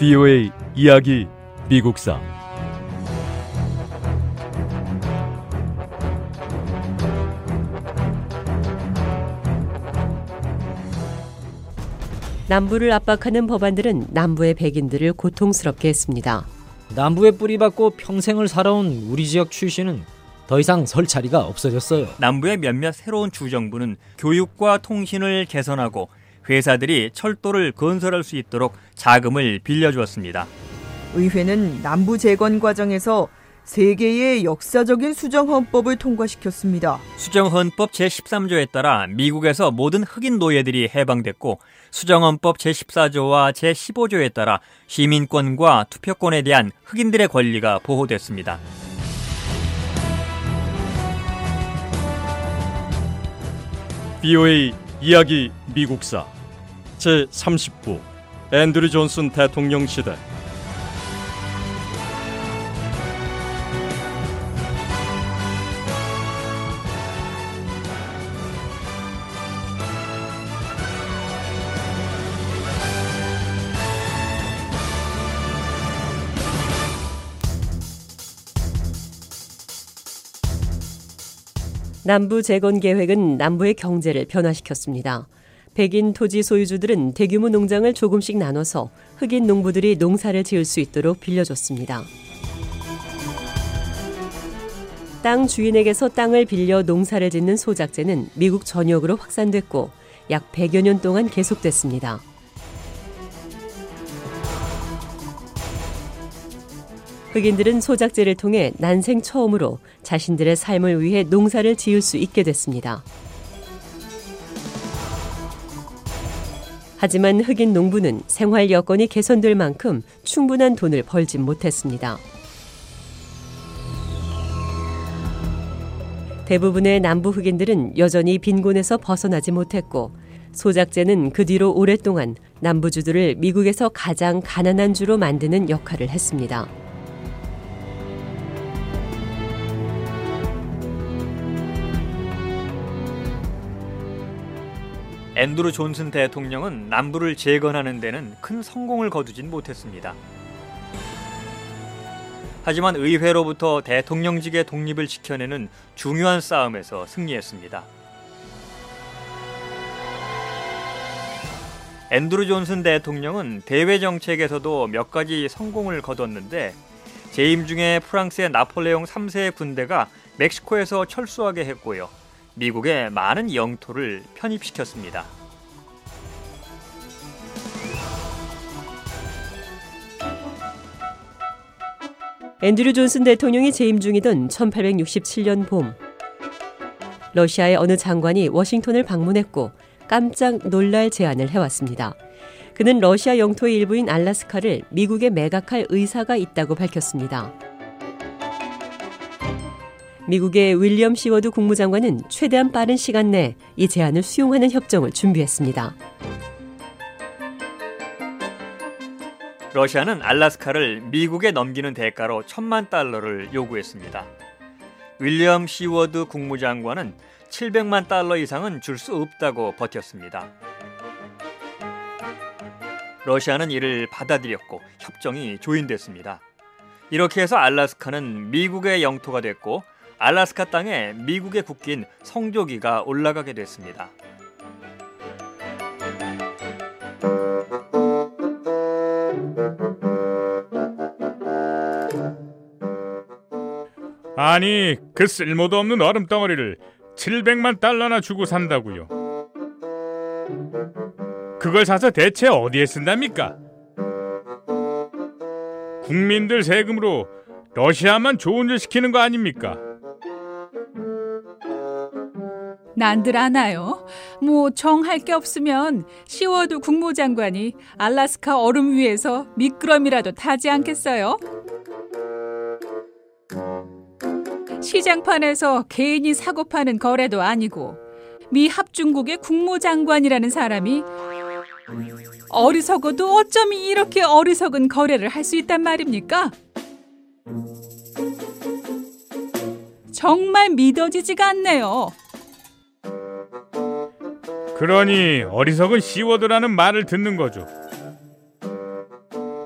VOA 이야기 미국사 남부를 압박하는 법안들은 남부의 백인들을 고통스럽게 했습니다. 남부에 뿌리박고 평생을 살아온 우리 지역 출신은 더 이상 설 자리가 없어졌어요. 남부의 몇몇 새로운 주정부는 교육과 통신을 개선하고 회사들이 철도를 건설할 수 있도록 자금을 빌려주었습니다. 의회는 남부 재건 과정에서 세계의 역사적인 수정헌법을 통과시켰습니다. 수정헌법 제13조에 따라 미국에서 모든 흑인 노예들이 해방됐고 수정헌법 제14조와 제15조에 따라 시민권과 투표권에 대한 흑인들의 권리가 보호됐습니다. VOA 이야기 미국사 제 30부 앤드류 존슨 대통령 시대 남부 재건 계획은 남부의 경제를 변화시켰습니다. 백인 토지 소유주들은 대규모 농장을 조금씩 나눠서 흑인 농부들이 농사를 지을 수 있도록 빌려줬습니다. 땅 주인에게서 땅을 빌려 농사를 짓는 소작제는 미국 전역으로 확산됐고 약 100여 년 동안 계속됐습니다. 흑인들은 소작제를 통해 난생 처음으로 자신들의 삶을 위해 농사를 지을 수 있게 됐습니다. 하지만 흑인 농부는 생활 여건이 개선될 만큼 충분한 돈을 벌지 못했습니다. 대부분의 남부 흑인들은 여전히 빈곤에서 벗어나지 못했고 소작제는 그 뒤로 오랫동안 남부주들을 미국에서 가장 가난한 주로 만드는 역할을 했습니다. 앤드루 존슨 대통령은 남부를 재건하는 데는 큰 성공을 거두진 못했습니다. 하지만 의회로부터 대통령직의 독립을 지켜내는 중요한 싸움에서 승리했습니다. 앤드루 존슨 대통령은 대외 정책에서도 몇 가지 성공을 거뒀는데 재임 중에 프랑스의 나폴레옹 3세의 군대가 멕시코에서 철수하게 했고요. 미국에 많은 영토를 편입시켰습니다. 앤드류 존슨 대통령이 재임 중이던 1867년 봄 러시아의 어느 장관이 워싱턴을 방문했고 깜짝 놀랄 제안을 해왔습니다. 그는 러시아 영토의 일부인 알라스카를 미국에 매각할 의사가 있다고 밝혔습니다. 미국의 윌리엄 시워드 국무장관은 최대한 빠른 시간 내 이 제안을 수용하는 협정을 준비했습니다. 러시아는 알라스카를 미국에 넘기는 대가로 천만 달러를 요구했습니다. 윌리엄 시워드 국무장관은 700만 달러 이상은 줄 수 없다고 버텼습니다. 러시아는 이를 받아들였고 협정이 조인됐습니다. 이렇게 해서 알라스카는 미국의 영토가 됐고 알라스카 땅에 미국의 국기인 성조기가 올라가게 됐습니다. 아니 그 쓸모도 없는 얼음 덩어리를 700만 달러나 주고 산다고요. 그걸 사서 대체 어디에 쓴답니까? 국민들 세금으로 러시아만 좋은 일 시키는 거 아닙니까? 난들 아나요. 뭐 정할 게 없으면 시워드 국무장관이 알라스카 얼음 위에서 미끄럼이라도 타지 않겠어요? 시장판에서 개인이 사고 파는 거래도 아니고 미 합중국의 국무장관이라는 사람이 어리석어도 어쩜 이렇게 어리석은 거래를 할 수 있단 말입니까? 정말 믿어지지가 않네요. 그러니 어리석은 시워드라는 말을 듣는 거죠.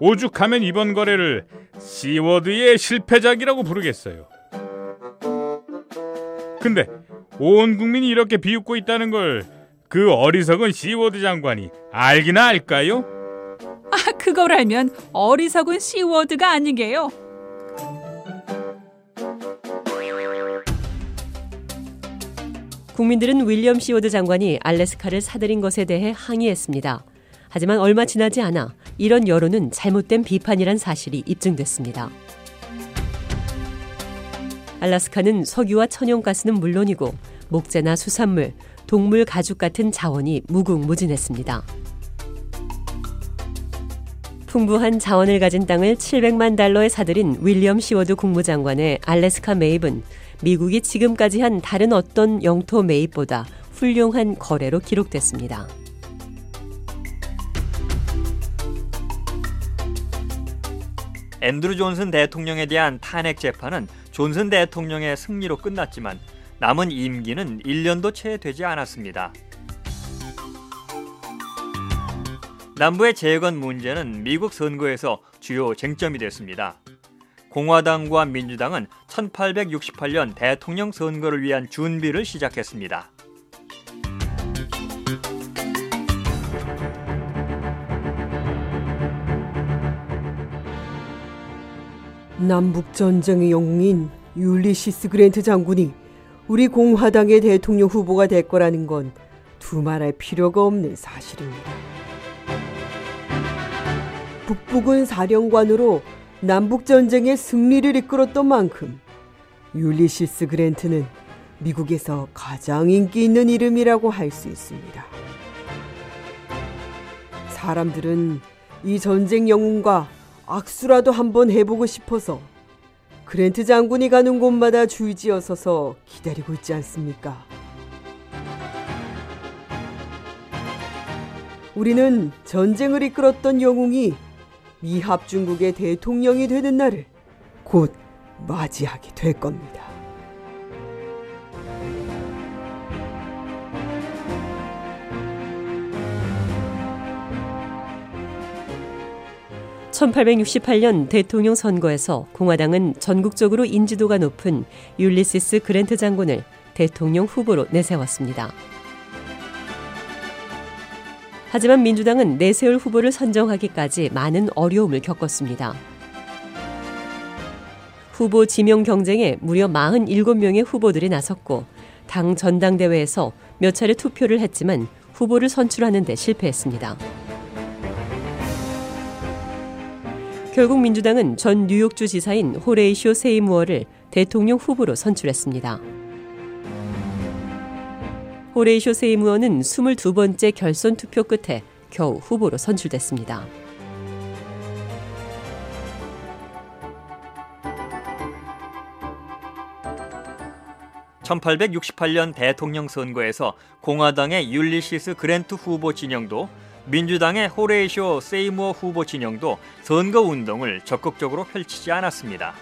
오죽하면 이번 거래를 시워드의 실패작이라고 부르겠어요. 근데 온 국민이 이렇게 비웃고 있다는 걸 그 어리석은 시워드 장관이 알기나 알까요? 아, 그걸 알면 어리석은 시워드가 아니게요. 국민들은 윌리엄 시워드 장관이 알래스카를 사들인 것에 대해 항의했습니다. 하지만 얼마 지나지 않아 이런 여론은 잘못된 비판이란 사실이 입증됐습니다. 알라스카는 석유와 천연가스는 물론이고 목재나 수산물, 동물 가죽 같은 자원이 무궁무진했습니다. 풍부한 자원을 가진 땅을 700만 달러에 사들인 윌리엄 시워드 국무장관의 알래스카 매입은 미국이 지금까지 한 다른 어떤 영토 매입보다 훌륭한 거래로 기록됐습니다. 앤드루 존슨 대통령에 대한 탄핵 재판은 존슨 대통령의 승리로 끝났지만 남은 임기는 1년도 채 되지 않았습니다. 남부의 재건 문제는 미국 선거에서 주요 쟁점이 됐습니다. 공화당과 민주당은 1868년 대통령 선거를 위한 준비를 시작했습니다. 남북 전쟁의 영웅인 율리시스 그랜트 장군이 우리 공화당의 대통령 후보가 될 거라는 건 두말할 필요가 없는 사실입니다. 북부군 사령관으로 남북 전쟁의 승리를 이끌었던 만큼 율리시스 그랜트는 미국에서 가장 인기 있는 이름이라고 할 수 있습니다. 사람들은 이 전쟁 영웅과 악수라도 한번 해보고 싶어서 그랜트 장군이 가는 곳마다 주의지어 서서 기다리고 있지 않습니까? 우리는 전쟁을 이끌었던 영웅이 미합 중국의 대통령이 되는 날을 곧 맞이하게 될 겁니다. (1868년) 대통령 선거에서 공화당은 전국적으로 인지도가 높은 율리시스 그랜트 장군을 대통령 후보로 내세웠습니다. 하지만 민주당은 내세울 후보를 선정하기까지 많은 어려움을 겪었습니다. 후보 지명 경쟁에 무려 47명의 후보들이 나섰고 당 전당대회에서 몇 차례 투표를 했지만 후보를 선출하는 데 실패했습니다. 결국 민주당은 전 뉴욕주 지사인 호레이쇼 세이무어를 대통령 후보로 선출했습니다. 호레이쇼 세이무어는 22번째 결선 투표 끝에 겨우 후보로 선출됐습니다. (1868년) 대통령 선거에서 공화당의 율리시스 그랜트 후보 진영도 민주당의 호레이쇼 세이무어 후보 진영도 선거 운동을 적극적으로 펼치지 않았습니다.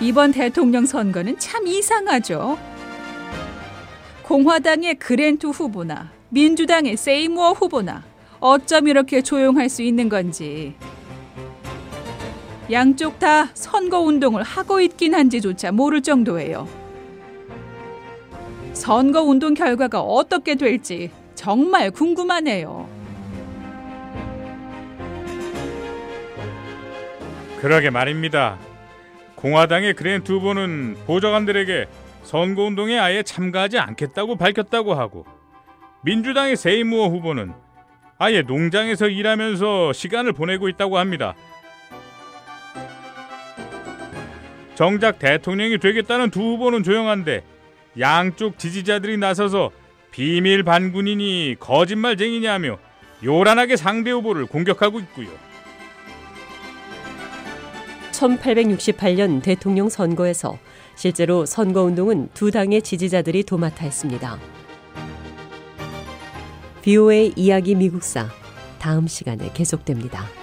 이번 대통령 선거는 참 이상하죠. 공화당의 그랜트 후보나 민주당의 세이무어 후보나 어쩜 이렇게 조용할 수 있는 건지. 양쪽 다 선거 운동을 하고 있긴 한지조차 모를 정도예요. 선거 운동 결과가 어떻게 될지 정말 궁금하네요. 그러게 말입니다. 공화당의 그랜트 후보는 보좌관들에게 선거운동에 아예 참가하지 않겠다고 밝혔다고 하고 민주당의 세이무어 후보는 아예 농장에서 일하면서 시간을 보내고 있다고 합니다. 정작 대통령이 되겠다는 두 후보는 조용한데 양쪽 지지자들이 나서서 비밀 반군이니 거짓말쟁이냐며 요란하게 상대 후보를 공격하고 있고요. 1868년 대통령 선거에서 실제로 선거운동은 두 당의 지지자들이 도맡아 했습니다. BOA 이야기 미국사 다음 시간에 계속됩니다.